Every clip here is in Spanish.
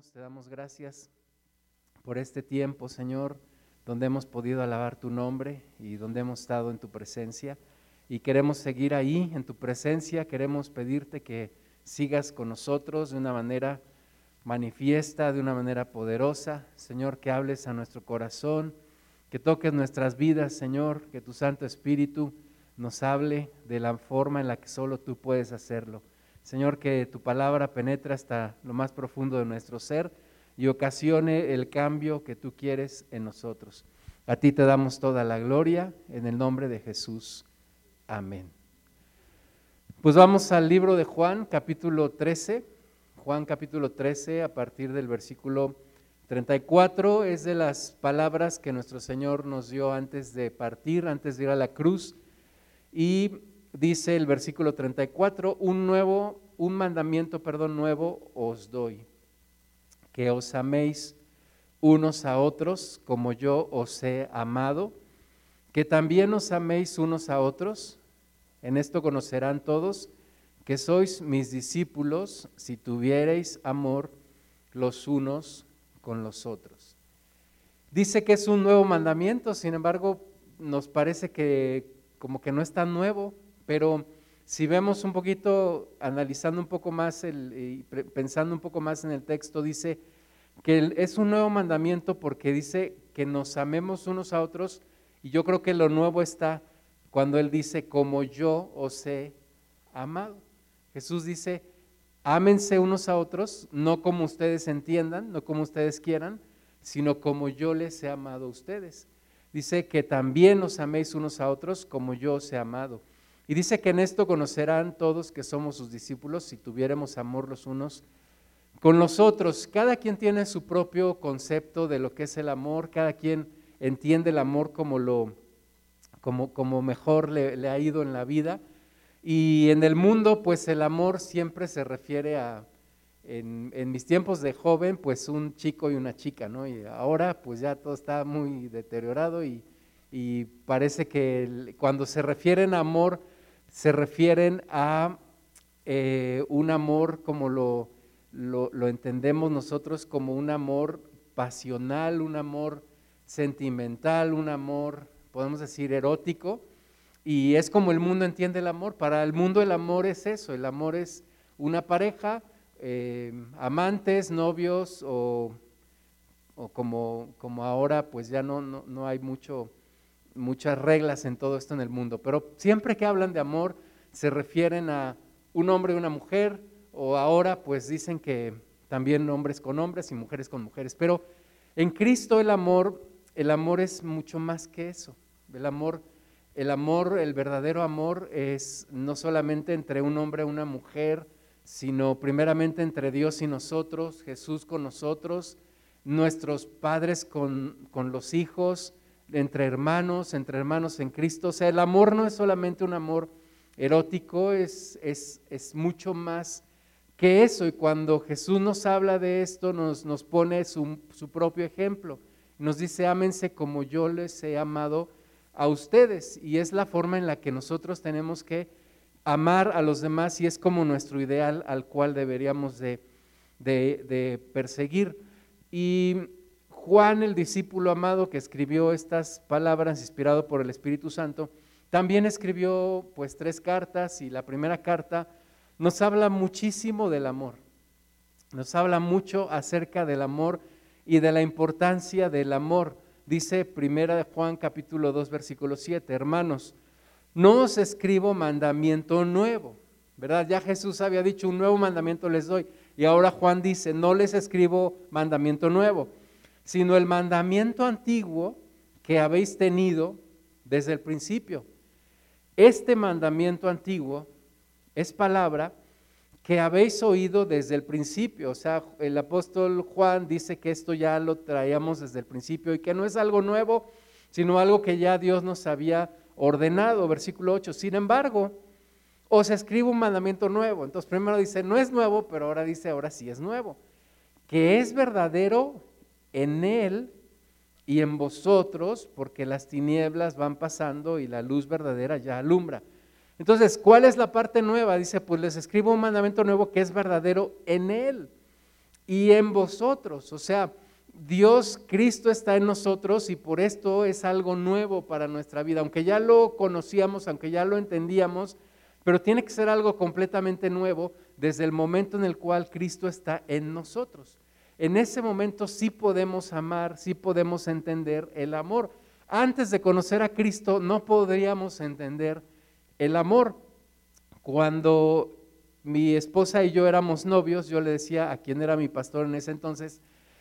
te damos gracias por este tiempo, Señor, donde hemos podido alabar tu nombre y donde hemos estado en tu presencia. Y queremos seguir ahí, en tu presencia, queremos pedirte que sigas con nosotros de una manera manifiesta, de una manera poderosa. Señor, que hables a nuestro corazón, que toques nuestras vidas, Señor, que tu Santo Espíritu nos hable de la forma en la que solo tú puedes hacerlo. Señor, que tu palabra penetre hasta lo más profundo de nuestro ser y ocasione el cambio que tú quieres en nosotros. A ti te damos toda la gloria en el nombre de Jesús. Amén. Pues vamos al libro de Juan, capítulo 13. Juan capítulo 13, a partir del versículo 34, es de las palabras que nuestro Señor nos dio antes de partir, antes de ir a la cruz. Y dice el versículo 34, un nuevo, un mandamiento, perdón, nuevo os doy, que os améis unos a otros como yo os he amado, que también os améis unos a otros. En esto conocerán todos que sois mis discípulos si tuviereis amor los unos con los otros. Dice que es un nuevo mandamiento, sin embargo, nos parece que como que no es tan nuevo, pero si vemos un poquito, analizando un poco más, el, y pensando un poco más en el texto, dice que es un nuevo mandamiento porque dice que nos amemos unos a otros y yo creo que lo nuevo está cuando Él dice, como yo os he amado. Jesús dice, ámense unos a otros, no como ustedes entiendan, no como ustedes quieran, sino como yo les he amado a ustedes. Dice que también os améis unos a otros como yo os he amado. Y dice que en esto conocerán todos que somos sus discípulos si tuviéramos amor los unos con los otros. Cada quien tiene su propio concepto de lo que es el amor, cada quien entiende el amor como lo como, como mejor le, ha ido en la vida. Y en el mundo, pues el amor siempre se refiere a, en, mis tiempos de joven, pues un chico y una chica, ¿no? Y ahora, pues ya todo está muy deteriorado y, y parece que cuando se refieren a amor, se refieren a eh, un amor como lo, lo, entendemos nosotros como un amor pasional, un amor sentimental, un amor, podemos decir, erótico. Y es como el mundo entiende el amor. Para el mundo el amor es eso, el amor es una pareja, eh, amantes, novios o, o como, como, ahora pues ya no, no, no hay mucho muchas reglas en todo esto en el mundo, pero siempre que hablan de amor se refieren a un hombre y una mujer, o ahora pues dicen que también hombres con hombres y mujeres con mujeres, pero en Cristo el amor, el amor es mucho más que eso. El amor, el amor, el verdadero amor es no solamente entre un hombre y una mujer, sino primeramente entre Dios y nosotros, Jesús con nosotros, nuestros padres con, con los hijos, entre hermanos, entre hermanos en Cristo. O sea, el amor no es solamente un amor erótico, es, es, es mucho más que eso. Y cuando Jesús nos habla de esto, nos, nos pone su, su propio ejemplo. Nos dice, ámense como yo les he amado a ustedes. Y es la forma en la que nosotros tenemos que amar a los demás y es como nuestro ideal al cual deberíamos de, de, de perseguir. Y Juan, el discípulo amado que escribió estas palabras inspirado por el Espíritu Santo, también escribió pues tres cartas y la primera carta nos habla muchísimo del amor. Nos habla mucho acerca del amor y de la importancia del amor. Dice primera de Juan capítulo 2 versículo 7, hermanos, no os escribo mandamiento nuevo, ¿verdad? Ya Jesús había dicho un nuevo mandamiento les doy y ahora Juan dice, no les escribo mandamiento nuevo sino el mandamiento antiguo que habéis tenido desde el principio. Este mandamiento antiguo es palabra que habéis oído desde el principio. O sea, el apóstol Juan dice que esto ya lo traíamos desde el principio y que no es algo nuevo, sino algo que ya Dios nos había ordenado. Versículo 8. Sin embargo, os escribo un mandamiento nuevo. Entonces primero dice, no es nuevo, pero ahora dice, ahora sí es nuevo. Que es verdadero en Él y en vosotros, porque las tinieblas van pasando y la luz verdadera ya alumbra. Entonces, ¿cuál es la parte nueva? Dice, pues les escribo un mandamiento nuevo que es verdadero en Él y en vosotros. O sea, Dios, Cristo está en nosotros y por esto es algo nuevo para nuestra vida. Aunque ya lo conocíamos, aunque ya lo entendíamos, pero tiene que ser algo completamente nuevo desde el momento en el cual Cristo está en nosotros. En ese momento sí podemos amar, sí podemos entender el amor. Antes de conocer a Cristo no podríamos entender el amor. Cuando mi esposa y yo éramos novios, yo le decía a quien era mi pastor en ese entonces,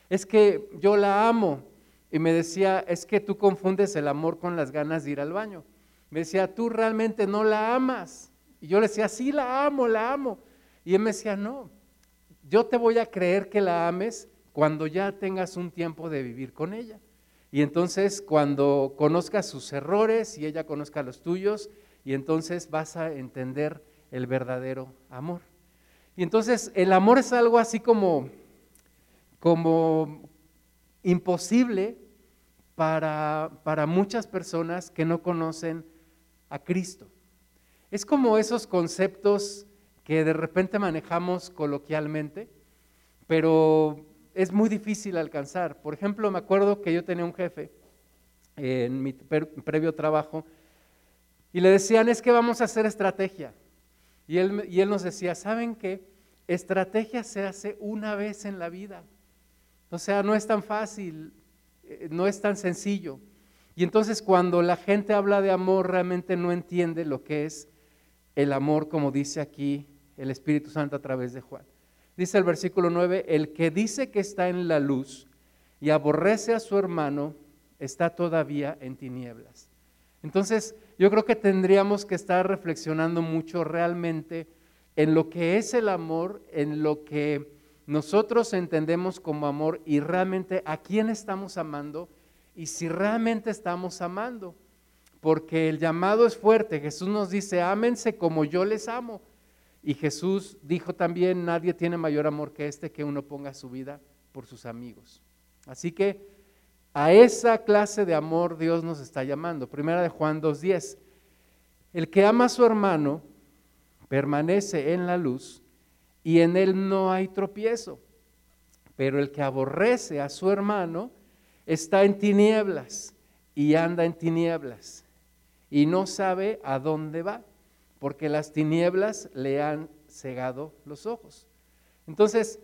es que yo la amo. Y me decía, es que tú confundes el amor con las ganas de ir al baño. Me decía, tú realmente no la amas. Y yo le decía, sí, la amo, la amo. Y él me decía, no, yo te voy a creer que la ames cuando ya tengas un tiempo de vivir con ella. Y entonces cuando conozcas sus errores y ella conozca los tuyos, y entonces vas a entender el verdadero amor. Y entonces el amor es algo así como, como imposible para, para muchas personas que no conocen a Cristo. Es como esos conceptos que de repente manejamos coloquialmente, pero es muy difícil alcanzar. Por ejemplo, me acuerdo que yo tenía un jefe en mi previo trabajo y le decían, es que vamos a hacer estrategia. Y él, y él nos decía, ¿saben qué? Estrategia se hace una vez en la vida. O sea, no es tan fácil, eh, no es tan sencillo. Y entonces cuando la gente habla de amor, realmente no entiende lo que es el amor, como dice aquí el Espíritu Santo a través de Juan. Dice el versículo 9, el que dice que está en la luz y aborrece a su hermano, está todavía en tinieblas. Entonces, yo creo que tendríamos que estar reflexionando mucho realmente en lo que es el amor, en lo que nosotros entendemos como amor y realmente a quién estamos amando y si realmente estamos amando porque el llamado es fuerte. Jesús nos dice, ámense como yo les amo. Y Jesús dijo también, nadie tiene mayor amor que este que uno ponga su vida por sus amigos. Así que a esa clase de amor Dios nos está llamando. Primera de Juan 2.10. El que ama a su hermano permanece en la luz y en él no hay tropiezo. Pero el que aborrece a su hermano está en tinieblas y anda en tinieblas y no sabe a dónde va, porque las tinieblas le han cegado los ojos. Entonces,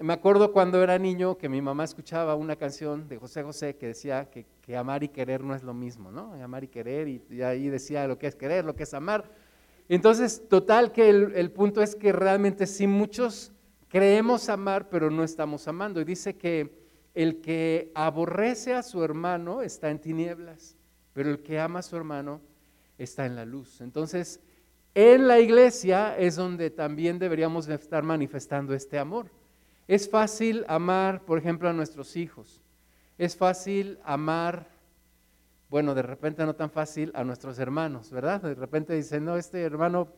me acuerdo cuando era niño que mi mamá escuchaba una canción de José José que decía que, amar y querer no es lo mismo, ¿no? Amar y querer, y, ahí decía lo que es querer, lo que es amar. Entonces, total que el, el punto es que realmente sí muchos creemos amar, pero no estamos amando. Y dice que el que aborrece a su hermano está en tinieblas pero el que ama a su hermano está en la luz. Entonces, en la iglesia es donde también deberíamos estar manifestando este amor. Es fácil amar, por ejemplo, a nuestros hijos. Es fácil amar, bueno, de repente no tan fácil a nuestros hermanos, ¿verdad? De repente dicen, no, este hermano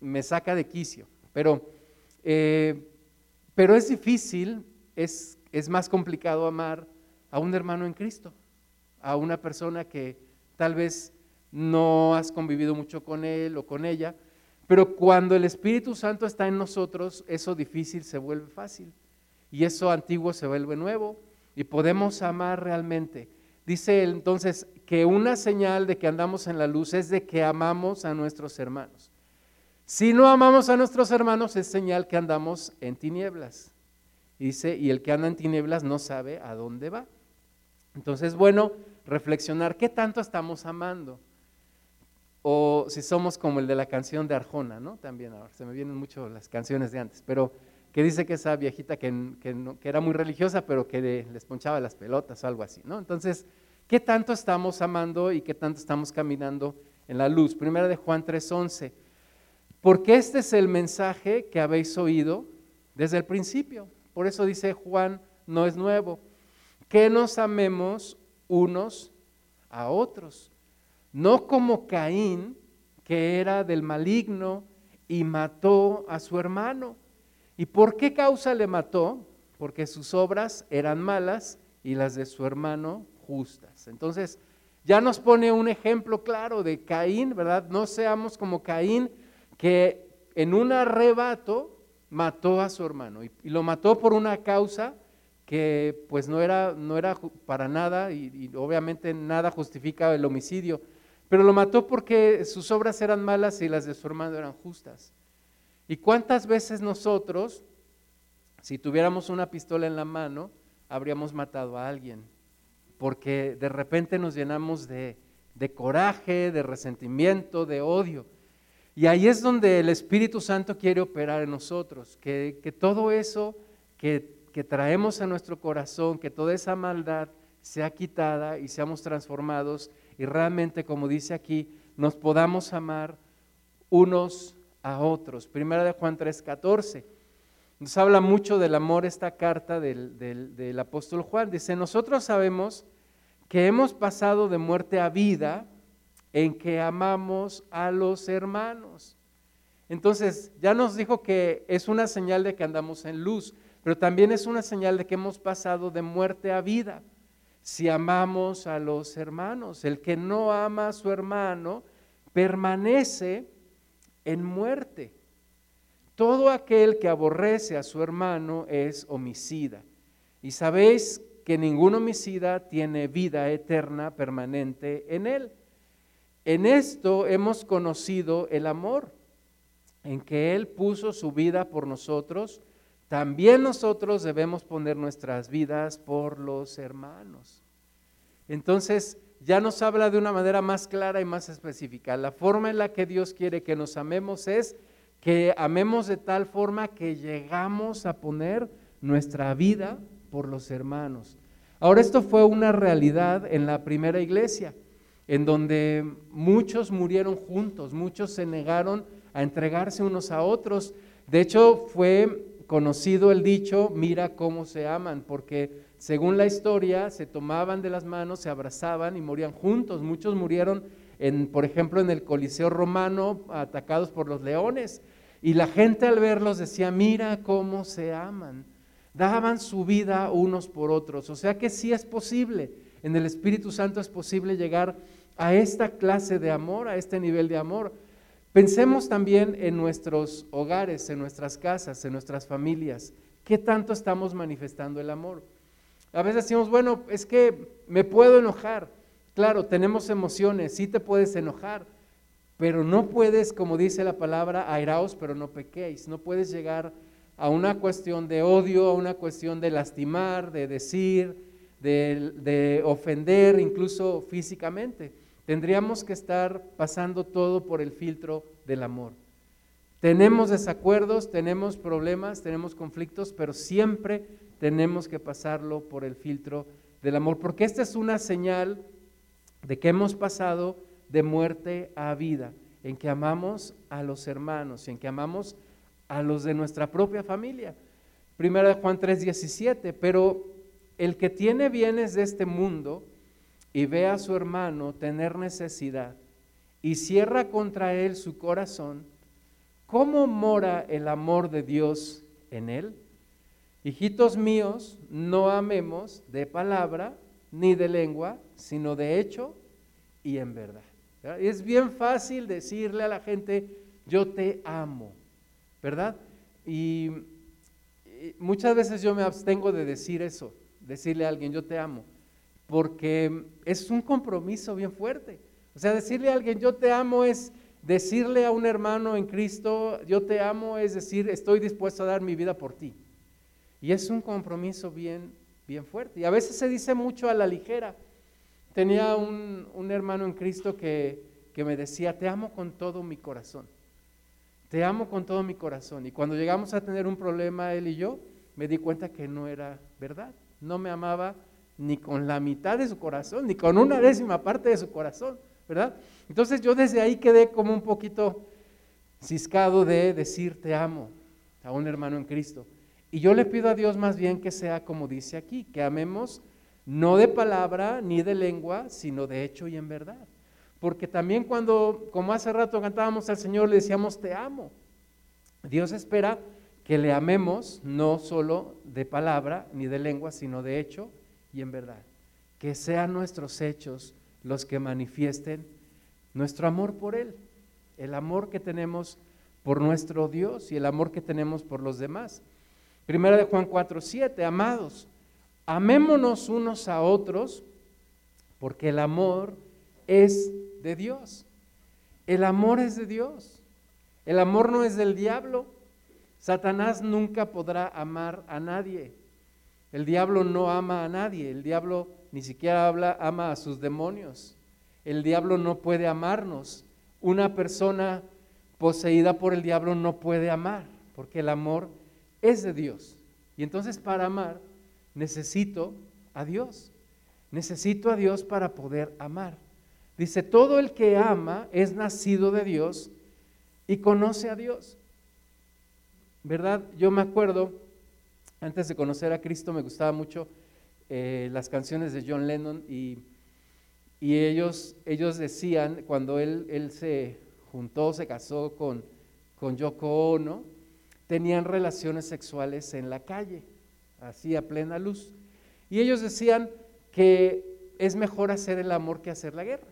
me saca de quicio. Pero, eh, pero es difícil, es, es más complicado amar a un hermano en Cristo a una persona que tal vez no has convivido mucho con él o con ella, pero cuando el Espíritu Santo está en nosotros, eso difícil se vuelve fácil y eso antiguo se vuelve nuevo y podemos amar realmente. Dice él entonces que una señal de que andamos en la luz es de que amamos a nuestros hermanos. Si no amamos a nuestros hermanos es señal que andamos en tinieblas. Dice, y el que anda en tinieblas no sabe a dónde va. Entonces, bueno, reflexionar qué tanto estamos amando. O si somos como el de la canción de Arjona, ¿no? También ahora se me vienen mucho las canciones de antes, pero que dice que esa viejita que, era muy religiosa, pero que les ponchaba las pelotas o algo así, ¿no? Entonces, ¿qué tanto estamos amando y qué tanto estamos caminando en la luz? Primera de Juan 3:11. Porque este es el mensaje que habéis oído desde el principio. Por eso dice Juan, no es nuevo que nos amemos unos a otros, no como Caín, que era del maligno y mató a su hermano. ¿Y por qué causa le mató? Porque sus obras eran malas y las de su hermano justas. Entonces, ya nos pone un ejemplo claro de Caín, ¿verdad? No seamos como Caín, que en un arrebato mató a su hermano y, lo mató por una causa que pues no era, no era para nada y, y, obviamente nada justifica el homicidio, pero lo mató porque sus obras eran malas y las de su hermano eran justas. ¿Y cuántas veces nosotros, si tuviéramos una pistola en la mano, habríamos matado a alguien? Porque de repente nos llenamos de, coraje, de resentimiento, de odio. Y ahí es donde el Espíritu Santo quiere operar en nosotros, que, todo eso que traemos a nuestro corazón, que toda esa maldad sea quitada y seamos transformados y realmente, como dice aquí, nos podamos amar unos a otros. Primera de Juan 3:14. Nos habla mucho del amor esta carta del, del apóstol Juan. Dice, nosotros sabemos que hemos pasado de muerte a vida en que amamos a los hermanos. Entonces, ya nos dijo que es una señal de que andamos en luz, pero también es una señal de que hemos pasado de muerte a vida. Si amamos a los hermanos, el que no ama a su hermano permanece en muerte. Todo aquel que aborrece a su hermano es homicida. Y sabéis que ningún homicida tiene vida eterna permanente en él. En esto hemos conocido el amor, en que Él puso su vida por nosotros. También nosotros debemos poner nuestras vidas por los hermanos. Entonces, ya nos habla de una manera más clara y más específica. La forma en la que Dios quiere que nos amemos es que amemos de tal forma que llegamos a poner nuestra vida por los hermanos. Ahora, esto fue una realidad en la primera iglesia en donde muchos murieron juntos, muchos se negaron a entregarse unos a otros. De hecho, fue conocido el dicho, mira cómo se aman, porque según la historia, se tomaban de las manos, se abrazaban y morían juntos. Muchos murieron, en, por ejemplo, en el Coliseo romano, atacados por los leones. Y la gente al verlos decía, mira cómo se aman. Daban su vida unos por otros. O sea que sí es posible. En el Espíritu Santo es posible llegar a esta clase de amor, a este nivel de amor. Pensemos también en nuestros hogares, en nuestras casas, en nuestras familias. ¿Qué tanto estamos manifestando el amor? A veces decimos, bueno, es que me puedo enojar. Claro, tenemos emociones, sí te puedes enojar, pero no puedes, como dice la palabra, airaos, pero no pequéis. No puedes llegar a una cuestión de odio, a una cuestión de lastimar, de decir, de, de ofender, incluso físicamente. Tendríamos que estar pasando todo por el filtro del amor. Tenemos desacuerdos, tenemos problemas, tenemos conflictos, pero siempre tenemos que pasarlo por el filtro del amor, porque esta es una señal de que hemos pasado de muerte a vida, en que amamos a los hermanos, en que amamos a los de nuestra propia familia. Primera de Juan 3:17, pero el que tiene bienes de este mundo, y ve a su hermano tener necesidad y cierra contra él su corazón, ¿cómo mora el amor de Dios en él? Hijitos míos, no amemos de palabra ni de lengua, sino de hecho y en verdad. Es bien fácil decirle a la gente, yo te amo, ¿verdad? Y muchas veces yo me abstengo de decir eso, decirle a alguien, yo te amo porque es un compromiso bien fuerte. O sea, decirle a alguien, yo te amo es decirle a un hermano en Cristo, yo te amo es decir, estoy dispuesto a dar mi vida por ti. Y es un compromiso bien, bien fuerte. Y a veces se dice mucho a la ligera. Tenía un, un hermano en Cristo que, que me decía, te amo con todo mi corazón. Te amo con todo mi corazón. Y cuando llegamos a tener un problema él y yo, me di cuenta que no era verdad. No me amaba ni con la mitad de su corazón, ni con una décima parte de su corazón, ¿verdad? Entonces yo desde ahí quedé como un poquito ciscado de decir te amo a un hermano en Cristo. Y yo le pido a Dios más bien que sea como dice aquí, que amemos no de palabra ni de lengua, sino de hecho y en verdad. Porque también cuando, como hace rato cantábamos al Señor, le decíamos te amo. Dios espera que le amemos no solo de palabra ni de lengua, sino de hecho y en verdad. Que sean nuestros hechos los que manifiesten nuestro amor por Él, el amor que tenemos por nuestro Dios y el amor que tenemos por los demás. Primera de Juan 4, 7, amados, amémonos unos a otros porque el amor es de Dios. El amor es de Dios. El amor no es del diablo. Satanás nunca podrá amar a nadie. El diablo no ama a nadie. El diablo ni siquiera habla, ama a sus demonios. El diablo no puede amarnos. Una persona poseída por el diablo no puede amar, porque el amor es de Dios. Y entonces para amar necesito a Dios. Necesito a Dios para poder amar. Dice, todo el que ama es nacido de Dios y conoce a Dios. ¿Verdad? Yo me acuerdo, antes de conocer a Cristo, me gustaba mucho eh, las canciones de John Lennon y, ellos, ellos decían, cuando él, él se juntó, se casó con, con Yoko Ono, tenían relaciones sexuales en la calle, así a plena luz. Y ellos decían que es mejor hacer el amor que hacer la guerra.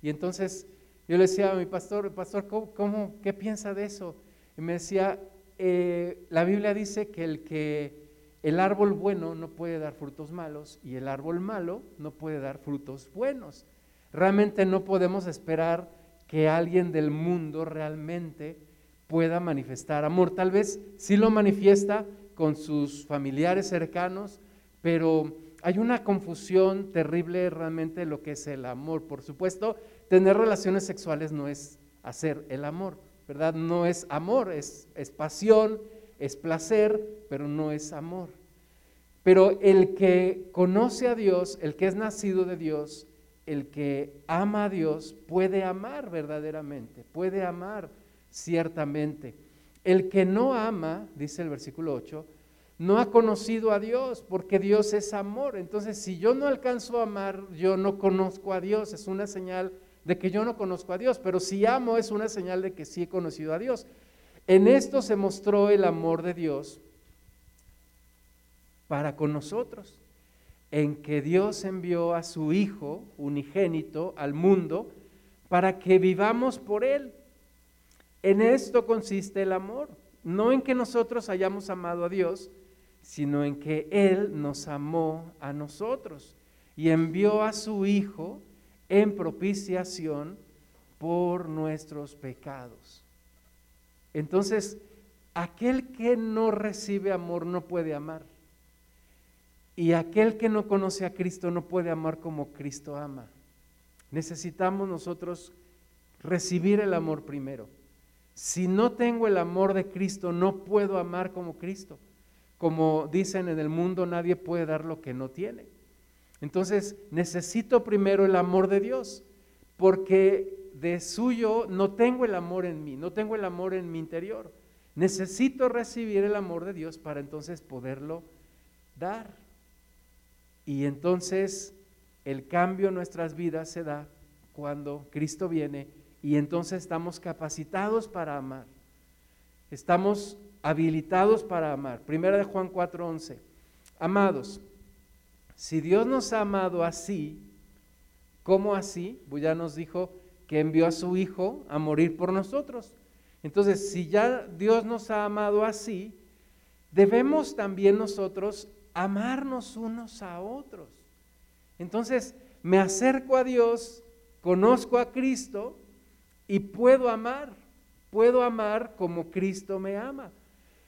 Y entonces yo le decía a mi pastor, pastor, ¿cómo, qué piensa de eso? Y me decía, eh, la Biblia dice que el que el árbol bueno no puede dar frutos malos y el árbol malo no puede dar frutos buenos. Realmente no podemos esperar que alguien del mundo realmente pueda manifestar amor. Tal vez sí lo manifiesta con sus familiares cercanos, pero hay una confusión terrible realmente de lo que es el amor. Por supuesto, tener relaciones sexuales no es hacer el amor, ¿verdad? No es amor, es, es pasión, es placer, pero no es amor. Pero el que conoce a Dios, el que es nacido de Dios, el que ama a Dios puede amar verdaderamente, puede amar ciertamente. El que no ama, dice el versículo 8, no ha conocido a Dios, porque Dios es amor. Entonces, si yo no alcanzo a amar, yo no conozco a Dios, es una señal de que yo no conozco a Dios, pero si amo es una señal de que sí he conocido a Dios. En esto se mostró el amor de Dios para con nosotros en que Dios envió a su Hijo unigénito al mundo para que vivamos por Él. En esto consiste el amor, no en que nosotros hayamos amado a Dios, sino en que Él nos amó a nosotros y envió a su Hijo en propiciación por nuestros pecados. Entonces, aquel que no recibe amor no puede amar. Y aquel que no conoce a Cristo no puede amar como Cristo ama. Necesitamos nosotros recibir el amor primero. Si no tengo el amor de Cristo, no puedo amar como Cristo. Como dicen en el mundo, nadie puede dar lo que no tiene. Entonces, necesito primero el amor de Dios, porque de suyo no tengo el amor en mí, no tengo el amor en mi interior. Necesito recibir el amor de Dios para entonces poderlo dar. Y entonces el cambio en nuestras vidas se da cuando Cristo viene y entonces estamos capacitados para amar. Estamos habilitados para amar. Primera de Juan 4:11. Amados, si Dios nos ha amado así, ¿cómo así? Pues nos dijo que envió a su Hijo a morir por nosotros. Entonces, si ya Dios nos ha amado así, debemos también nosotros amarnos unos a otros. Entonces, me acerco a Dios, conozco a Cristo y puedo amar, puedo amar como Cristo me ama.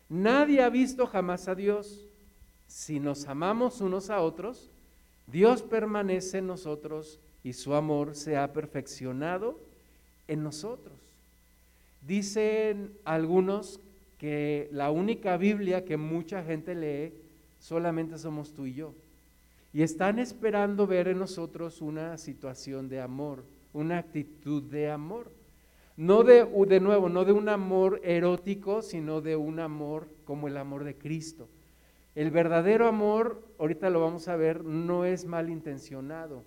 Nadie ha visto jamás a Dios. Si nos amamos unos a otros, Dios permanece en nosotros y su amor se ha perfeccionado en nosotros. Dicen algunos que la única Biblia que mucha gente lee solamente somos tú y yo. Y están esperando ver en nosotros una situación de amor, una actitud de amor. No de, de nuevo, no de un amor erótico, sino de un amor como el amor de Cristo. El verdadero amor, ahorita lo vamos a ver, no es malintencionado.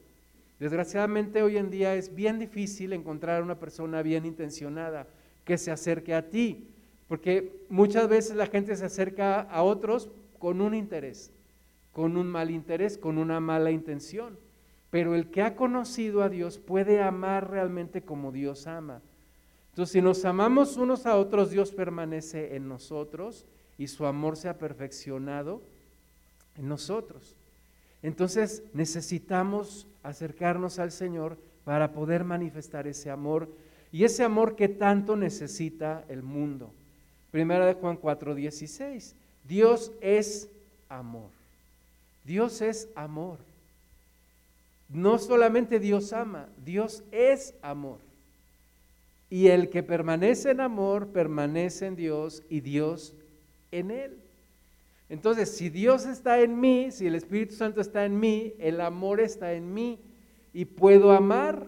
Desgraciadamente hoy en día es bien difícil encontrar una persona bien intencionada que se acerque a ti, porque muchas veces la gente se acerca a otros con un interés, con un mal interés, con una mala intención. Pero el que ha conocido a Dios puede amar realmente como Dios ama. Entonces, si nos amamos unos a otros, Dios permanece en nosotros y su amor se ha perfeccionado en nosotros. Entonces, necesitamos acercarnos al Señor para poder manifestar ese amor y ese amor que tanto necesita el mundo. Primera de Juan 4:16. Dios es amor. Dios es amor. No solamente Dios ama, Dios es amor. Y el que permanece en amor, permanece en Dios y Dios en él. Entonces, si Dios está en mí, si el Espíritu Santo está en mí, el amor está en mí y puedo amar,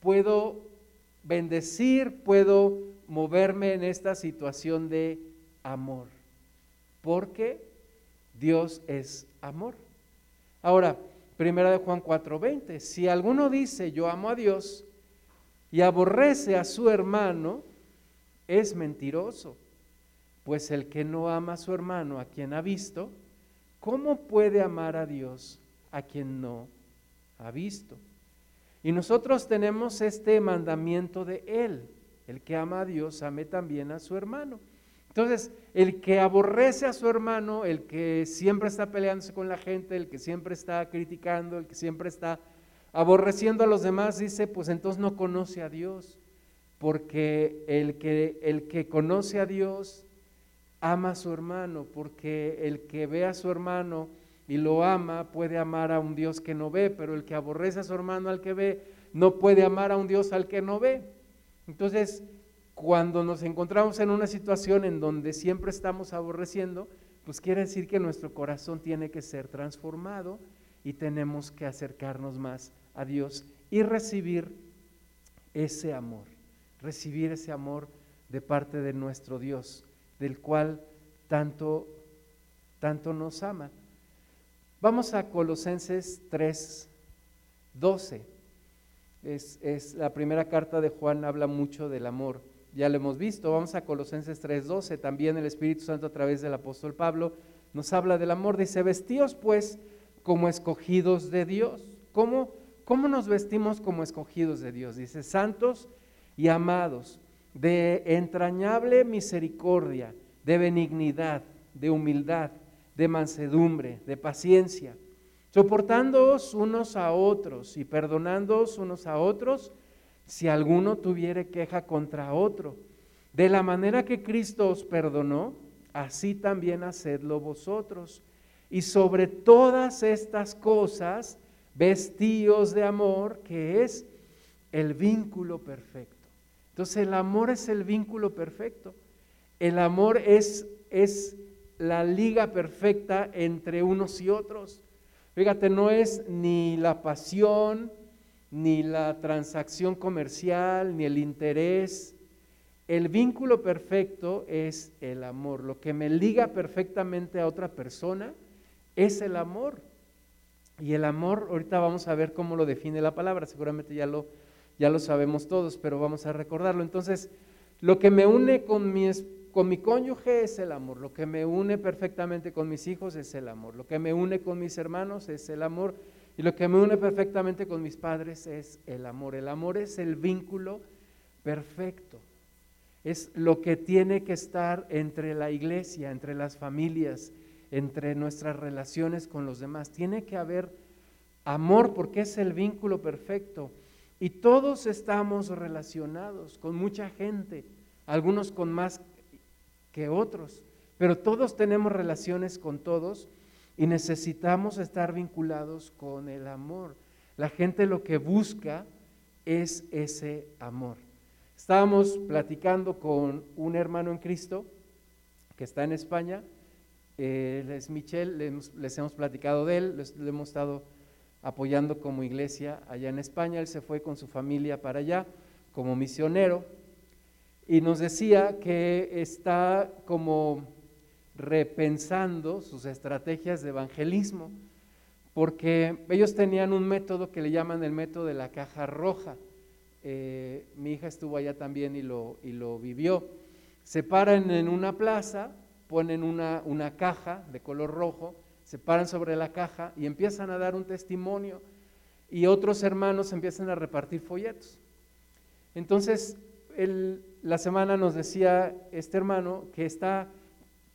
puedo bendecir, puedo moverme en esta situación de amor, porque Dios es amor. Ahora, primera de Juan 4:20, si alguno dice yo amo a Dios y aborrece a su hermano, es mentiroso, pues el que no ama a su hermano a quien ha visto, ¿cómo puede amar a Dios a quien no ha visto? Y nosotros tenemos este mandamiento de Él. El que ama a Dios, ame también a su hermano. Entonces, el que aborrece a su hermano, el que siempre está peleándose con la gente, el que siempre está criticando, el que siempre está aborreciendo a los demás, dice, pues entonces no conoce a Dios. Porque el que, el que conoce a Dios ama a su hermano, porque el que ve a su hermano y lo ama, puede amar a un Dios que no ve, pero el que aborrece a su hermano al que ve, no puede amar a un Dios al que no ve. Entonces, cuando nos encontramos en una situación en donde siempre estamos aborreciendo, pues quiere decir que nuestro corazón tiene que ser transformado y tenemos que acercarnos más a Dios y recibir ese amor, recibir ese amor de parte de nuestro Dios, del cual tanto, tanto nos ama. Vamos a Colosenses 3, 12. Es, la primera carta de Juan, habla mucho del amor. Ya lo hemos visto. Vamos a Colosenses 12. También el Espíritu Santo a través del apóstol Pablo nos habla del amor. Dice, vestíos pues como escogidos de Dios. ¿Cómo, ¿Cómo nos vestimos como escogidos de Dios? Dice, santos y amados, de entrañable misericordia, de benignidad, de humildad de mansedumbre, de paciencia, soportándoos unos a otros y perdonándoos unos a otros si alguno tuviere queja contra otro. De la manera que Cristo os perdonó, así también hacedlo vosotros. Y sobre todas estas cosas, vestíos de amor, que es el vínculo perfecto. Entonces el amor es el vínculo perfecto. El amor es, es la liga perfecta entre unos y otros. Fíjate, no es ni la pasión, ni la transacción comercial, ni el interés. El vínculo perfecto es el amor. Lo que me liga perfectamente a otra persona es el amor. Y el amor, ahorita vamos a ver cómo lo define la palabra, seguramente ya lo, ya lo sabemos todos, pero vamos a recordarlo. Entonces, lo que me une con mi con mi cónyuge es el amor, lo que me une perfectamente con mis hijos es el amor, lo que me une con mis hermanos es el amor y lo que me une perfectamente con mis padres es el amor. El amor es el vínculo perfecto, es lo que tiene que estar entre la iglesia, entre las familias, entre nuestras relaciones con los demás. Tiene que haber amor porque es el vínculo perfecto y todos estamos relacionados con mucha gente, algunos con más que otros, pero todos tenemos relaciones con todos y necesitamos estar vinculados con el amor. La gente lo que busca es ese amor. Estábamos platicando con un hermano en Cristo que está en España, él es Michel, les, hemos platicado de él, le hemos estado apoyando como iglesia allá en España, él se fue con su familia para allá como misionero y nos decía que está como repensando sus estrategias de evangelismo, porque ellos tenían un método que le llaman el método de la caja roja. Eh, mi hija estuvo allá también y lo, y lo vivió. Se paran en una plaza, ponen una, una caja de color rojo, se paran sobre la caja y empiezan a dar un testimonio y otros hermanos empiezan a repartir folletos. Entonces, el, la semana nos decía este hermano que está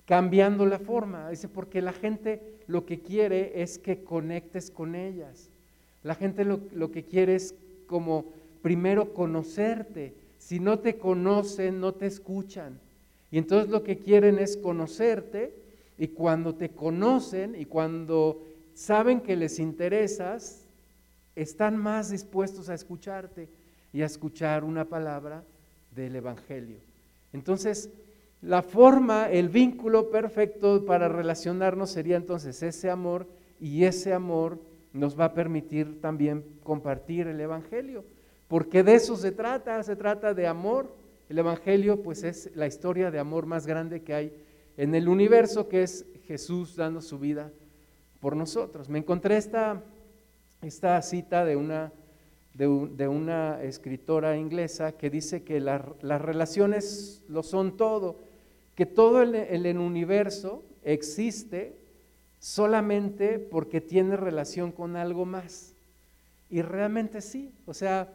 cambiando la forma. Dice, porque la gente lo que quiere es que conectes con ellas. La gente lo, lo que quiere es como primero conocerte. Si no te conocen, no te escuchan. Y entonces lo que quieren es conocerte y cuando te conocen y cuando saben que les interesas, están más dispuestos a escucharte y a escuchar una palabra del Evangelio. Entonces, la forma, el vínculo perfecto para relacionarnos sería entonces ese amor y ese amor nos va a permitir también compartir el Evangelio, porque de eso se trata, se trata de amor. El Evangelio pues es la historia de amor más grande que hay en el universo, que es Jesús dando su vida por nosotros. Me encontré esta, esta cita de una, de, una escritora inglesa que dice que las relaciones lo son todo, que todo el, el universo existe solamente porque tiene relación con algo más. Y realmente sí, o sea,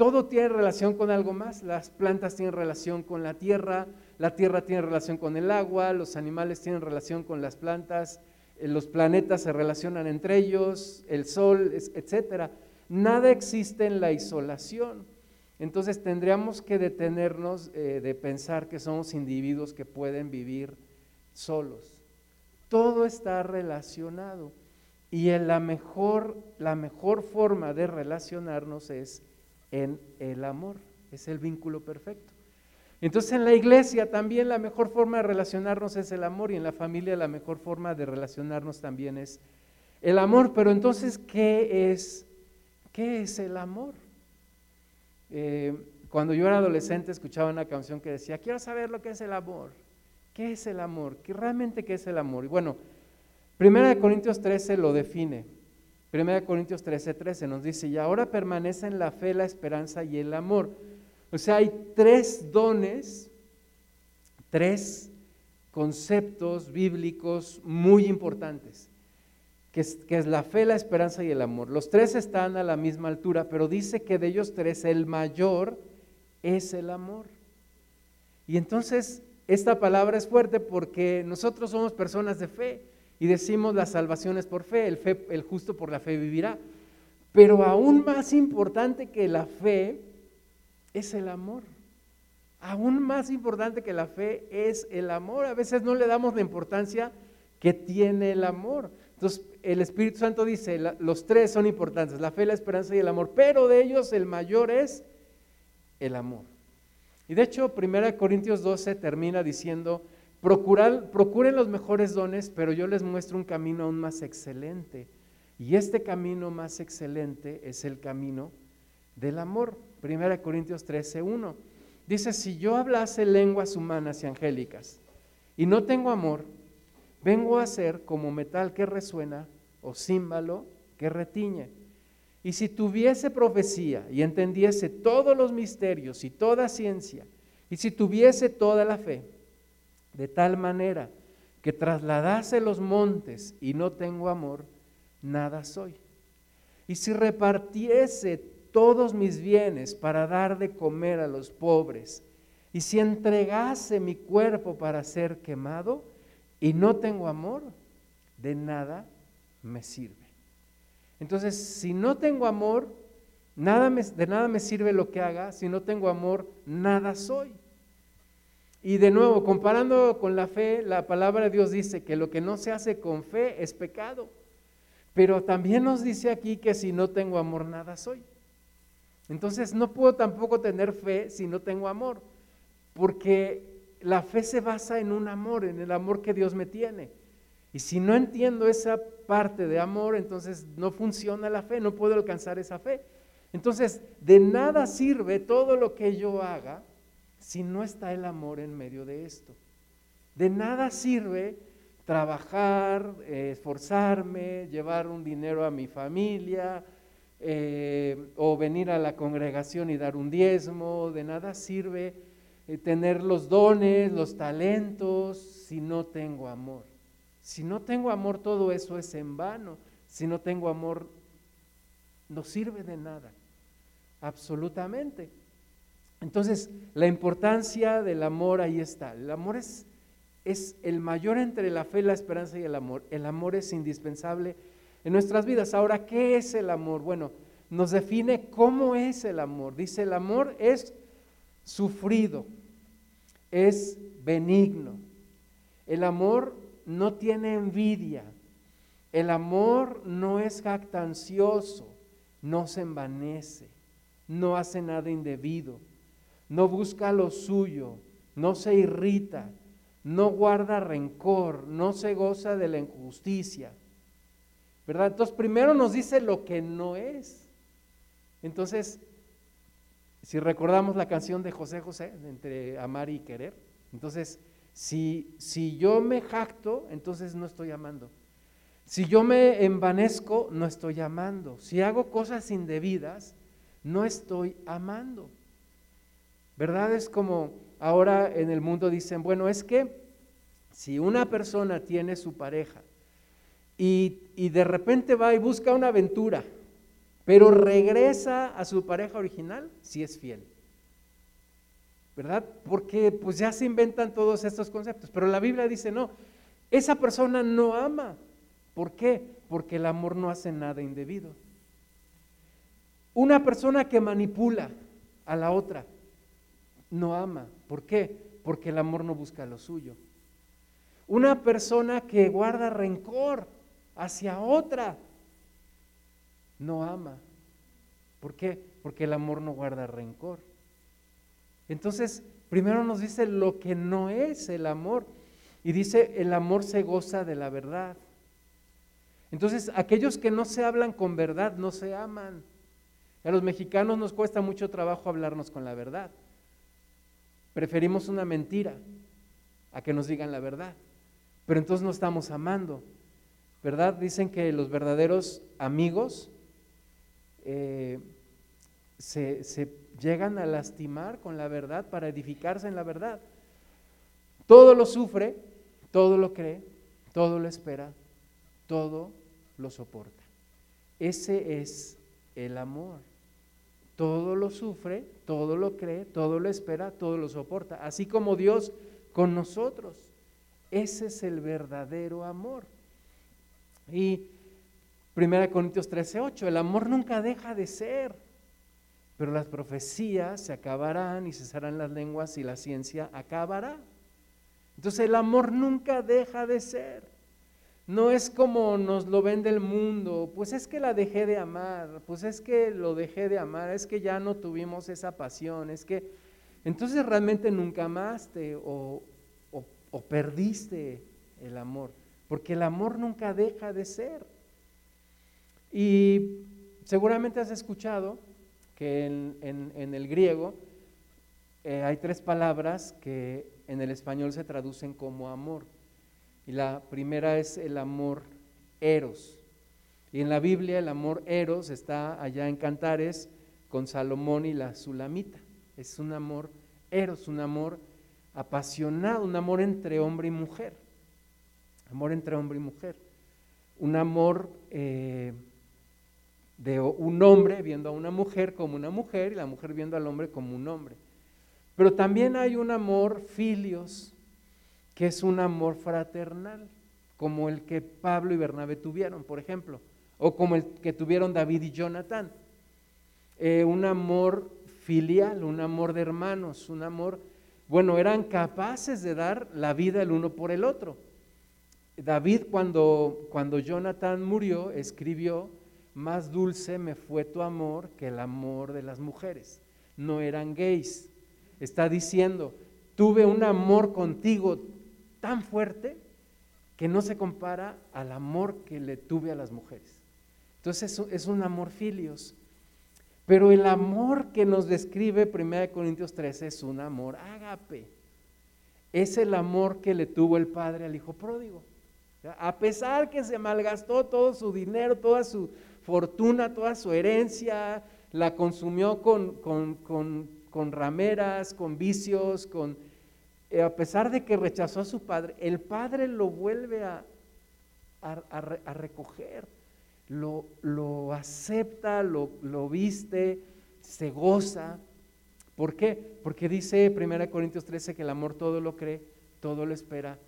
todo tiene relación con algo más. Las plantas tienen relación con la tierra, la tierra tiene relación con el agua, los animales tienen relación con las plantas, eh, los planetas se relacionan entre ellos, el sol, etc. Nada existe en la isolación. Entonces tendríamos que detenernos eh, de pensar que somos individuos que pueden vivir solos. Todo está relacionado y en la, mejor, la mejor forma de relacionarnos es en el amor, es el vínculo perfecto. Entonces en la iglesia también la mejor forma de relacionarnos es el amor y en la familia la mejor forma de relacionarnos también es el amor. Pero entonces, ¿qué es, qué es el amor? Eh, cuando yo era adolescente escuchaba una canción que decía, quiero saber lo que es el amor. ¿Qué es el amor? ¿Qué realmente qué es el amor? Y bueno, Primera de Corintios 13 lo define. Primera de Corintios 13, 13 nos dice, y ahora permanecen la fe, la esperanza y el amor. O sea, hay tres dones, tres conceptos bíblicos muy importantes, que es, que es, la fe, la esperanza y el amor. Los tres están a la misma altura, pero dice que de ellos tres el mayor es el amor. Y entonces esta palabra es fuerte porque nosotros somos personas de fe y decimos la salvación es por fe, el, fe, el justo por la fe vivirá. Pero aún más importante que la fe es el amor. Aún más importante que la fe es el amor. A veces no le damos la importancia que tiene el amor. Entonces, el Espíritu Santo dice, los tres son importantes, la fe, la esperanza y el amor, pero de ellos el mayor es el amor. Y de hecho, 1 Corintios 12 termina diciendo, procuren los mejores dones, pero yo les muestro un camino aún más excelente. Y este camino más excelente es el camino del amor. 1 Corintios 13, 1. Dice, si yo hablase lenguas humanas y angélicas y no tengo amor, vengo a ser como metal que resuena o címbalo que retiñe. Y si tuviese profecía y entendiese todos los misterios y toda ciencia, y si tuviese toda la fe, de tal manera que trasladase los montes y no tengo amor, nada soy. Y si repartiese todos mis bienes para dar de comer a los pobres, y si entregase mi cuerpo para ser quemado y no tengo amor, de nada me sirve. Entonces, si no tengo amor, nada de nada me sirve lo que haga, si no tengo amor, nada soy. Y de nuevo, comparando con la fe, la palabra de Dios dice que lo que no se hace con fe es pecado. Pero también nos dice aquí que si no tengo amor, nada soy. Entonces no puedo tampoco tener fe si no tengo amor, porque la fe se basa en un amor, en el amor que Dios me tiene. Y si no entiendo esa parte de amor, entonces no funciona la fe, no puedo alcanzar esa fe. Entonces, de nada sirve todo lo que yo haga si no está el amor en medio de esto. De nada sirve trabajar, eh, esforzarme, llevar un dinero a mi familia, eh, o venir a la congregación y dar un diezmo, de nada sirve eh, tener los dones, los talentos, si no tengo amor. Si no tengo amor, todo eso es en vano. Si no tengo amor, no sirve de nada, absolutamente. Entonces, la importancia del amor ahí está. El amor es, es el mayor entre la fe, la esperanza y el amor. El amor es indispensable en nuestras vidas. Ahora, ¿qué es el amor? Bueno, nos define cómo es el amor. Dice, el amor es sufrido, es benigno. El amor no tiene envidia. El amor no es jactancioso, no se envanece, no hace nada indebido, no busca lo suyo, no se irrita, no guarda rencor, no se goza de la injusticia. ¿Verdad? Entonces primero nos dice lo que no es. Entonces, si recordamos la canción de José José, entre amar y querer, entonces, si, si yo me jacto, entonces no estoy amando. Si yo me envanezco, no estoy amando. Si hago cosas indebidas, no estoy amando. ¿Verdad? Es como ahora en el mundo dicen, bueno, es que si una persona tiene su pareja y, y de repente va y busca una aventura, pero regresa a su pareja original, si es fiel. ¿Verdad? Porque pues ya se inventan todos estos conceptos, pero la Biblia dice, no, esa persona no ama. ¿Por qué? Porque el amor no hace nada indebido. Una persona que manipula a la otra no ama. ¿Por qué? Porque el amor no busca lo suyo. Una persona que guarda rencor hacia otra no ama. ¿Por qué? Porque el amor no guarda rencor. Entonces, primero nos dice lo que no es el amor. Y dice, el amor se goza de la verdad. Entonces, aquellos que no se hablan con verdad no se aman. A los mexicanos nos cuesta mucho trabajo hablarnos con la verdad. Preferimos una mentira a que nos digan la verdad. Pero entonces no estamos amando. ¿Verdad? Dicen que los verdaderos amigos eh, se, se llegan a lastimar con la verdad para edificarse en la verdad. Todo lo sufre, todo lo cree, todo lo espera, todo lo soporta. Ese es el amor. Todo lo sufre, todo lo cree, todo lo espera, todo lo soporta. Así como Dios con nosotros. Ese es el verdadero amor. Y 1 Corintios 13, 8, el amor nunca deja de ser, pero las profecías se acabarán y cesarán las lenguas y la ciencia acabará. Entonces el amor nunca deja de ser. No es como nos lo vende el mundo, pues es que la dejé de amar, pues es que lo dejé de amar, es que ya no tuvimos esa pasión, es que entonces realmente nunca amaste o, o, perdiste el amor, porque el amor nunca deja de ser. Y seguramente has escuchado que en, el griego eh, hay tres palabras que en el español se traducen como amor. Y la primera es el amor eros. Y en la Biblia el amor eros está allá en Cantares con Salomón y la Sulamita. Es un amor eros, un amor apasionado, un amor entre hombre y mujer. Amor entre hombre y mujer. Un amor eh, de un hombre viendo a una mujer como una mujer y la mujer viendo al hombre como un hombre. Pero también hay un amor filios, que es un amor fraternal, como el que Pablo y Bernabé tuvieron, por ejemplo, o como el que tuvieron David y Jonathan. Eh, un amor filial, un amor de hermanos, un amor, bueno, eran capaces de dar la vida el uno por el otro. David cuando, cuando Jonathan murió, escribió, más dulce me fue tu amor que el amor de las mujeres. No eran gays. Está diciendo, tuve un amor contigo tan fuerte que no se compara al amor que le tuve a las mujeres. Entonces es un amor filios. Pero el amor que nos describe 1 Corintios 13 es un amor ágape. Es el amor que le tuvo el padre al hijo pródigo. A pesar que se malgastó todo su dinero, toda su fortuna, toda su herencia, la consumió con, con rameras, con vicios, con a pesar de que rechazó a su padre, el padre lo vuelve a, a, recoger, lo, acepta, lo, lo, viste, se goza. ¿Por qué? Porque dice 1 Corintios 13 que el amor todo lo cree, todo lo espera,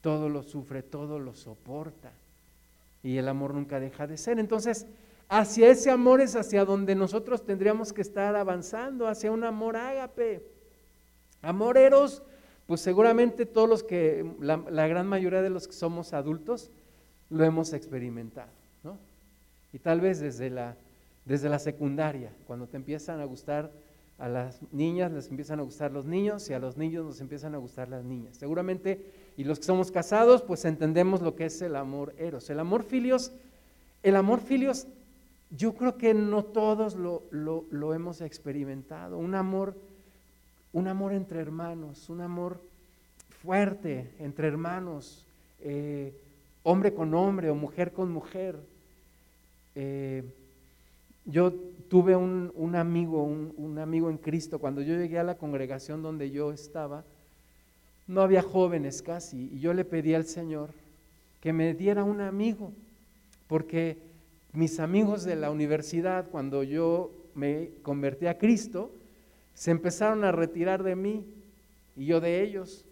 todo lo sufre, todo lo soporta. Y el amor nunca deja de ser. Entonces, hacia ese amor es hacia donde nosotros tendríamos que estar avanzando, hacia un amor ágape. Amor eros, pues seguramente todos los que, la, gran mayoría de los que somos adultos, lo hemos experimentado, ¿no? Y tal vez desde la, desde la secundaria, cuando te empiezan a gustar a las niñas, les empiezan a gustar los niños y a los niños nos empiezan a gustar las niñas. Seguramente, y los que somos casados, pues entendemos lo que es el amor eros. El amor filios, el amor filios, yo creo que no todos lo, lo, hemos experimentado. Un amor, un amor entre hermanos, un amor fuerte entre hermanos. Eh, hombre con hombre o mujer con mujer. Eh, yo tuve un, amigo, un, amigo en Cristo, cuando yo llegué a la congregación donde yo estaba, no había jóvenes casi, y yo le pedí al Señor que me diera un amigo, porque mis amigos de la universidad, cuando yo me convertí a Cristo, se empezaron a retirar de mí y yo de ellos.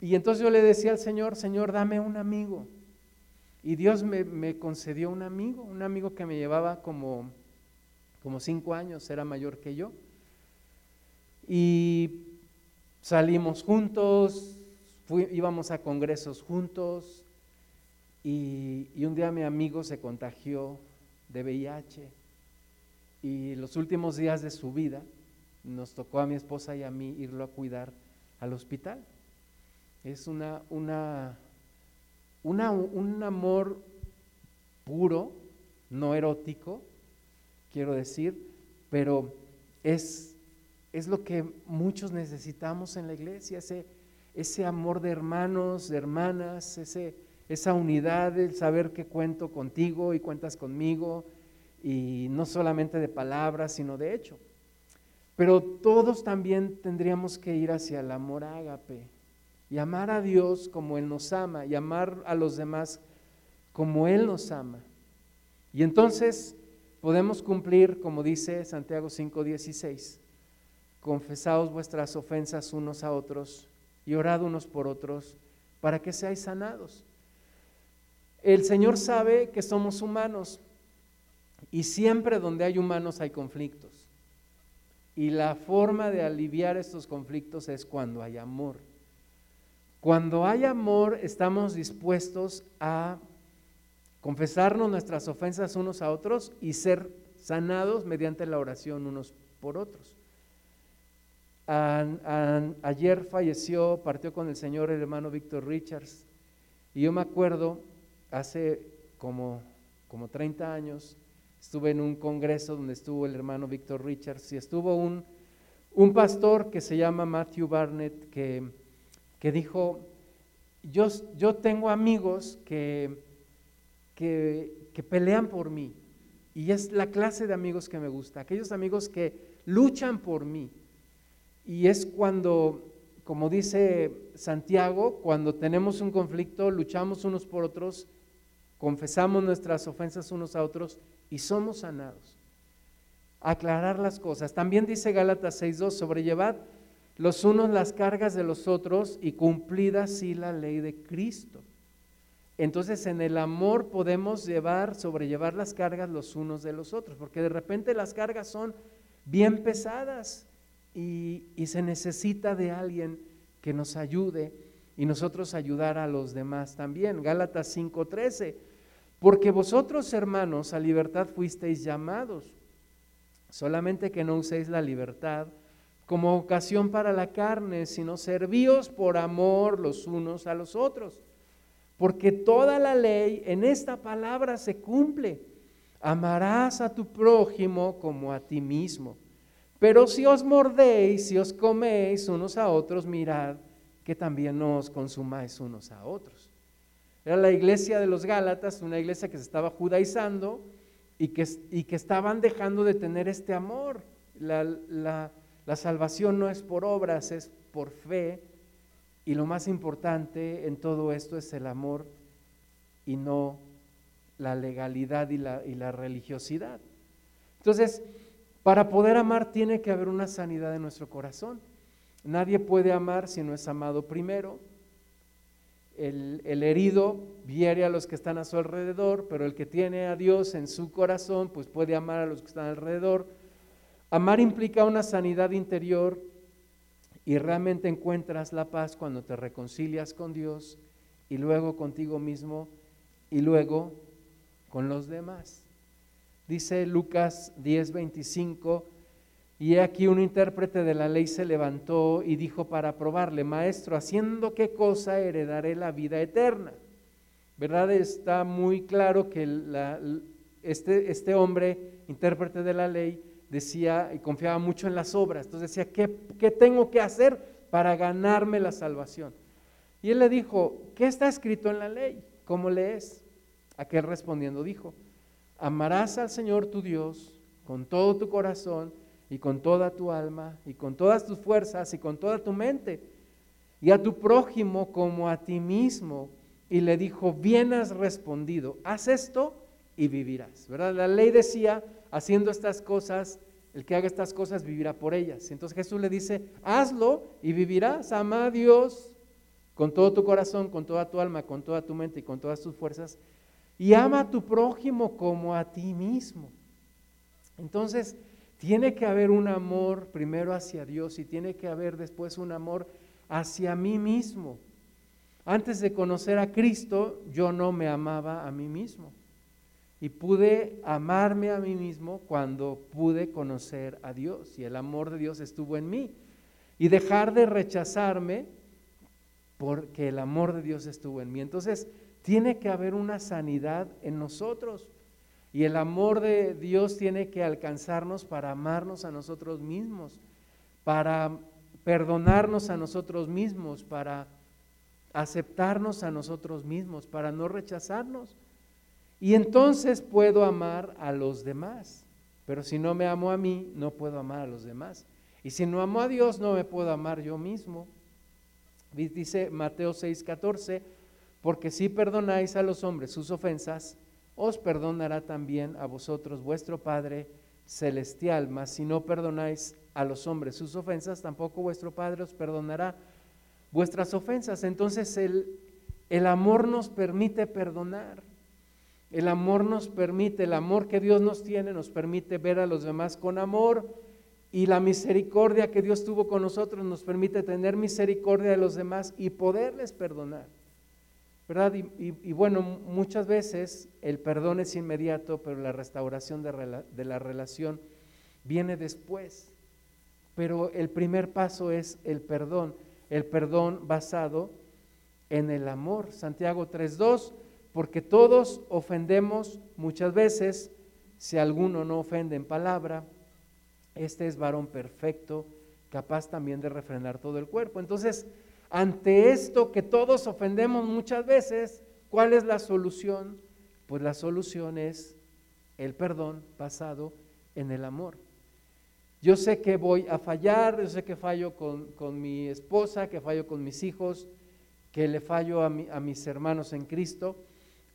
Y entonces yo le decía al Señor, Señor, dame un amigo. Y Dios me, concedió un amigo, un amigo que me llevaba como, como cinco años, era mayor que yo. Y salimos juntos, íbamos a congresos juntos. Y, y un día mi amigo se contagió de VIH. Y los últimos días de su vida nos tocó a mi esposa y a mí irlo a cuidar al hospital. Es una, una, un amor puro, no erótico, quiero decir, pero es, es lo que muchos necesitamos en la iglesia, ese, ese amor de hermanos, de hermanas, ese, esa unidad, el saber que cuento contigo y cuentas conmigo, y no solamente de palabras, sino de hecho. Pero todos también tendríamos que ir hacia el amor ágape, y amar a Dios como Él nos ama y amar a los demás como Él nos ama. Y entonces podemos cumplir, como dice Santiago 5:16, confesaos vuestras ofensas unos a otros y orad unos por otros para que seáis sanados. El Señor sabe que somos humanos y siempre donde hay humanos hay conflictos. Y la forma de aliviar estos conflictos es cuando hay amor. Cuando hay amor, estamos dispuestos a confesarnos nuestras ofensas unos a otros y ser sanados mediante la oración unos por otros. ayer falleció, partió con el Señor el hermano Víctor Richards. Y yo me acuerdo, hace como, como 30 años, estuve en un congreso donde estuvo el hermano Víctor Richards y estuvo un, un pastor que se llama Matthew Barnett que que dijo, yo, yo tengo amigos que, que, que pelean por mí. Y es la clase de amigos que me gusta, aquellos amigos que luchan por mí. Y es cuando, como dice Santiago, cuando tenemos un conflicto, luchamos unos por otros, confesamos nuestras ofensas unos a otros y somos sanados. Aclarar las cosas. También dice Gálatas 6.2, sobrellevad los unos las cargas de los otros y cumplida así la ley de Cristo. Entonces en el amor podemos llevar, sobrellevar las cargas los unos de los otros, porque de repente las cargas son bien pesadas y, y se necesita de alguien que nos ayude y nosotros ayudar a los demás también. Gálatas 5:13, porque vosotros hermanos a libertad fuisteis llamados, solamente que no uséis la libertad como ocasión para la carne, sino servíos por amor los unos a los otros. Porque toda la ley en esta palabra se cumple. Amarás a tu prójimo como a ti mismo. Pero si os mordéis, si os coméis unos a otros, mirad que también no os consumáis unos a otros. Era la iglesia de los Gálatas, una iglesia que se estaba judaizando y que, y que estaban dejando de tener este amor. La, la, salvación no es por obras, es por fe. Y lo más importante en todo esto es el amor y no la legalidad y la, y la religiosidad. Entonces, Para poder amar tiene que haber una sanidad en nuestro corazón. Nadie puede amar si no es amado primero. El, herido viere a los que están a su alrededor, pero el que tiene a Dios en su corazón, pues puede amar a los que están alrededor. Amar implica una sanidad interior y realmente encuentras la paz cuando te reconcilias con Dios y luego contigo mismo y luego con los demás. Dice Lucas 10:25, y aquí un intérprete de la ley se levantó y dijo para probarle, maestro, haciendo qué cosa heredaré la vida eterna. ¿Verdad? Está muy claro que este, este hombre, intérprete de la ley, decía y confiaba mucho en las obras. Entonces decía, ¿qué, ¿qué, tengo que hacer para ganarme la salvación? Y él le dijo, ¿qué está escrito en la ley? ¿Cómo lees? Aquel respondiendo dijo, amarás al Señor tu Dios con todo tu corazón y con toda tu alma y con todas tus fuerzas y con toda tu mente y a tu prójimo como a ti mismo. Y le dijo, bien has respondido, haz esto y vivirás. ¿Verdad? La ley decía, haciendo estas cosas, el que haga estas cosas vivirá por ellas. Entonces Jesús le dice, hazlo y vivirás, ama a Dios con todo tu corazón, con toda tu alma, con toda tu mente y con todas tus fuerzas, y ama a tu prójimo como a ti mismo. Entonces, tiene que haber un amor primero hacia Dios y tiene que haber después un amor hacia mí mismo. Antes de conocer a Cristo, yo no me amaba a mí mismo y pude amarme a mí mismo cuando pude conocer a Dios y el amor de Dios estuvo en mí y dejar de rechazarme porque el amor de Dios estuvo en mí. Entonces, tiene que haber una sanidad en nosotros y el amor de Dios tiene que alcanzarnos para amarnos a nosotros mismos, para perdonarnos a nosotros mismos, para aceptarnos a nosotros mismos, para no rechazarnos. Y entonces puedo amar a los demás. Pero si no me amo a mí, no puedo amar a los demás. Y si no amo a Dios, no me puedo amar yo mismo. Dice Mateo 6:14, porque si perdonáis a los hombres sus ofensas, os perdonará también a vosotros vuestro Padre celestial. Mas si no perdonáis a los hombres sus ofensas, tampoco vuestro Padre os perdonará vuestras ofensas. Entonces el, el amor nos permite perdonar. El amor nos permite, el amor que Dios nos tiene nos permite ver a los demás con amor y la misericordia que Dios tuvo con nosotros nos permite tener misericordia de los demás y poderles perdonar. ¿Verdad? Y, bueno, muchas veces el perdón es inmediato, pero la restauración de, de la relación viene después. Pero el primer paso es el perdón, el perdón basado en el amor. Santiago 3.2 porque todos ofendemos muchas veces, si alguno no ofende en palabra, este es varón perfecto, capaz también de refrenar todo el cuerpo. Entonces, ante esto que todos ofendemos muchas veces, ¿cuál es la solución? Pues la solución es el perdón basado en el amor. Yo sé que voy a fallar, yo sé que fallo con, mi esposa, que fallo con mis hijos, que le fallo a, a mis hermanos en Cristo,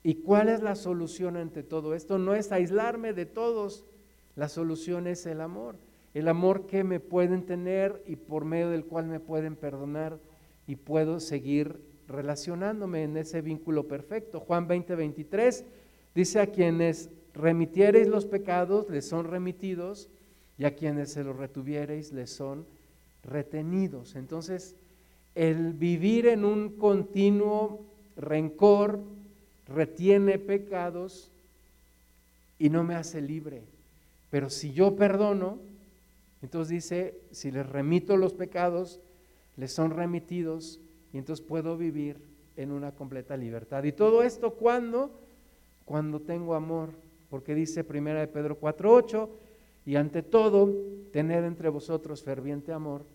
¿Y cuál es la solución ante todo esto? No es aislarme de todos, la solución es el amor. El amor que me pueden tener y por medio del cual me pueden perdonar y puedo seguir relacionándome en ese vínculo perfecto. Juan 20, 23 dice a quienes remitiereis los pecados les son remitidos y a quienes se los retuviereis les son retenidos. Entonces, el vivir en un continuo rencor, retiene pecados y no me hace libre. Pero si yo perdono, entonces dice, si les remito los pecados, les son remitidos y entonces puedo vivir en una completa libertad. ¿Y todo esto cuando? Cuando tengo amor, porque dice primera de Pedro 4:8, y ante todo, tener entre vosotros ferviente amor,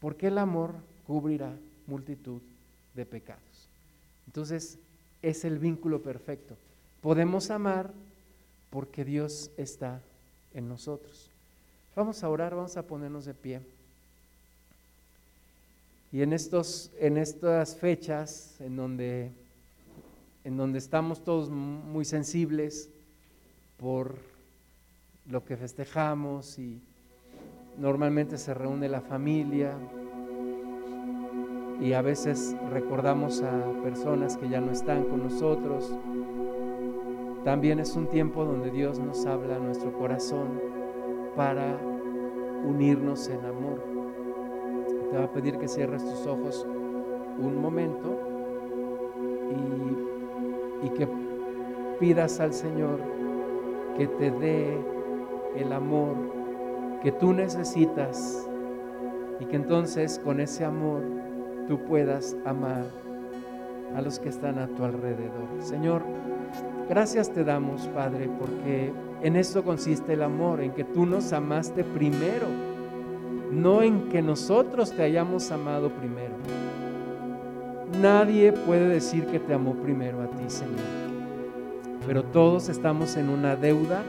porque el amor cubrirá multitud de pecados. Entonces, es el vínculo perfecto. Podemos amar porque Dios está en nosotros. Vamos a orar, vamos a ponernos de pie. Y en, estos, en estas fechas en donde, en donde estamos todos muy sensibles por lo que festejamos y normalmente se reúne la familia y a veces recordamos a personas que ya no están con nosotros. También es un tiempo donde Dios nos habla a nuestro corazón para unirnos en amor. Te va a pedir que cierres tus ojos un momento y, y que pidas al Señor que te dé el amor que tú necesitas y que entonces con ese amor tú puedas amar a los que están a tu alrededor. Señor, gracias te damos, Padre, porque en esto consiste el amor, en que tú nos amaste primero, no en que nosotros te hayamos amado primero. Nadie puede decir que te amó primero a ti, Señor. Pero todos estamos en una deuda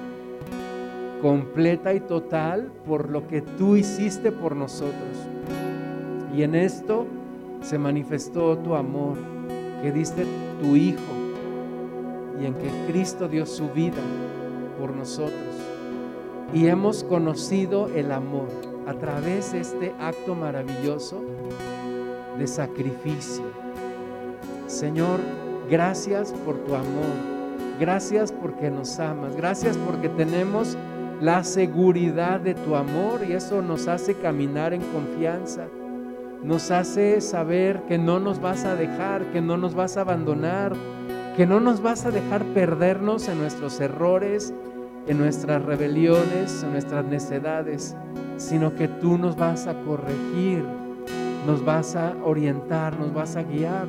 completa y total por lo que tú hiciste por nosotros. Y en esto se manifestó tu amor, que diste tu Hijo y en que Cristo dio su vida por nosotros. Y hemos conocido el amor a través de este acto maravilloso de sacrificio. Señor, gracias por tu amor. Gracias porque nos amas. Gracias porque tenemos la seguridad de tu amor y eso nos hace caminar en confianza. Nos hace saber que no nos vas a dejar, que no nos vas a abandonar, que no nos vas a dejar perdernos en nuestros errores, en nuestras rebeliones, en nuestras necedades, sino que tú nos vas a corregir, nos vas a orientar, nos vas a guiar,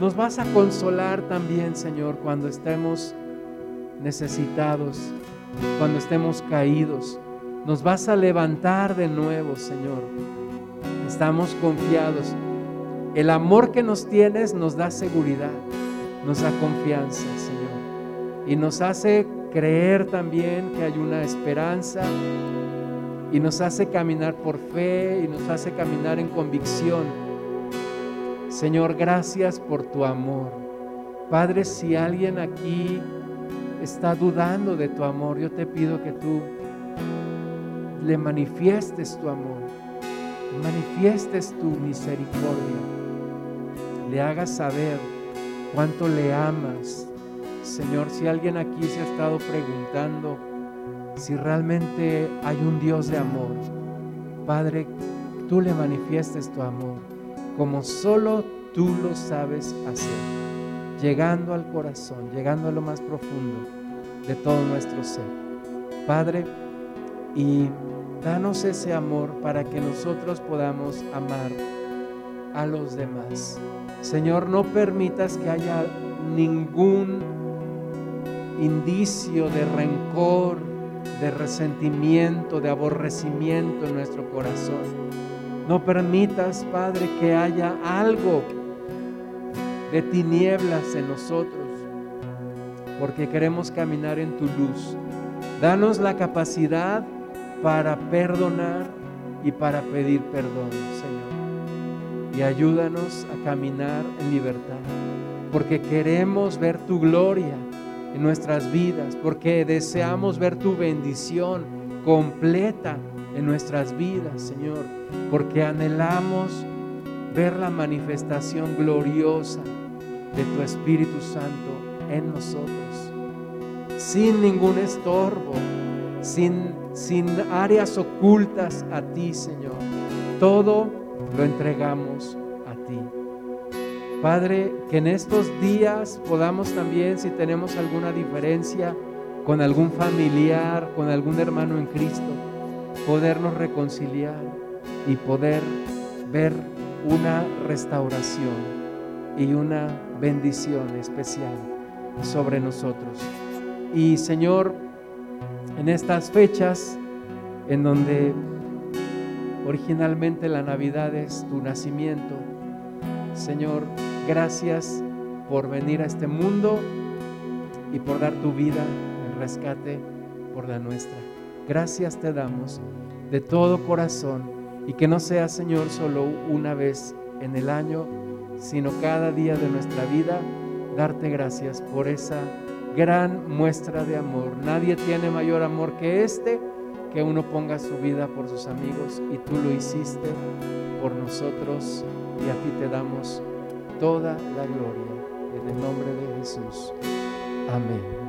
nos vas a consolar también, Señor, cuando estemos necesitados, cuando estemos caídos. Nos vas a levantar de nuevo, Señor. Estamos confiados. El amor que nos tienes nos da seguridad, nos da confianza, Señor. Y nos hace creer también que hay una esperanza y nos hace caminar por fe y nos hace caminar en convicción. Señor, gracias por tu amor. Padre, si alguien aquí está dudando de tu amor, yo te pido que tú le manifiestes tu amor, manifiestes tu misericordia, le hagas saber cuánto le amas. Señor, si alguien aquí se ha estado preguntando si realmente hay un Dios de amor, Padre, tú le manifiestes tu amor como solo tú lo sabes hacer llegando al corazón, llegando a lo más profundo de todo nuestro ser. Padre, y danos ese amor para que nosotros podamos amar a los demás. Señor, no permitas que haya ningún indicio de rencor, de resentimiento, de aborrecimiento en nuestro corazón. No permitas, Padre, que haya algo de tinieblas en nosotros, porque queremos caminar en tu luz. Danos la capacidad para perdonar y para pedir perdón, Señor. Y ayúdanos a caminar en libertad, porque queremos ver tu gloria en nuestras vidas, porque deseamos ver tu bendición completa en nuestras vidas, Señor, porque anhelamos ver la manifestación gloriosa de tu Espíritu Santo en nosotros, sin ningún estorbo, sin, sin áreas ocultas a ti, Señor. Todo lo entregamos a ti. Padre, que en estos días podamos también, si tenemos alguna diferencia con algún familiar, con algún hermano en Cristo, podernos reconciliar y poder ver una restauración y una bendición especial sobre nosotros. Y Señor, en estas fechas en donde originalmente la Navidad es tu nacimiento, Señor, gracias por venir a este mundo y por dar tu vida en rescate por la nuestra. Gracias te damos de todo corazón y que no sea, Señor, solo una vez en el año, sino cada día de nuestra vida, darte gracias por esa gran muestra de amor. Nadie tiene mayor amor que este que uno ponga su vida por sus amigos y tú lo hiciste por nosotros y a ti te damos toda la gloria en el nombre de Jesús. Amén.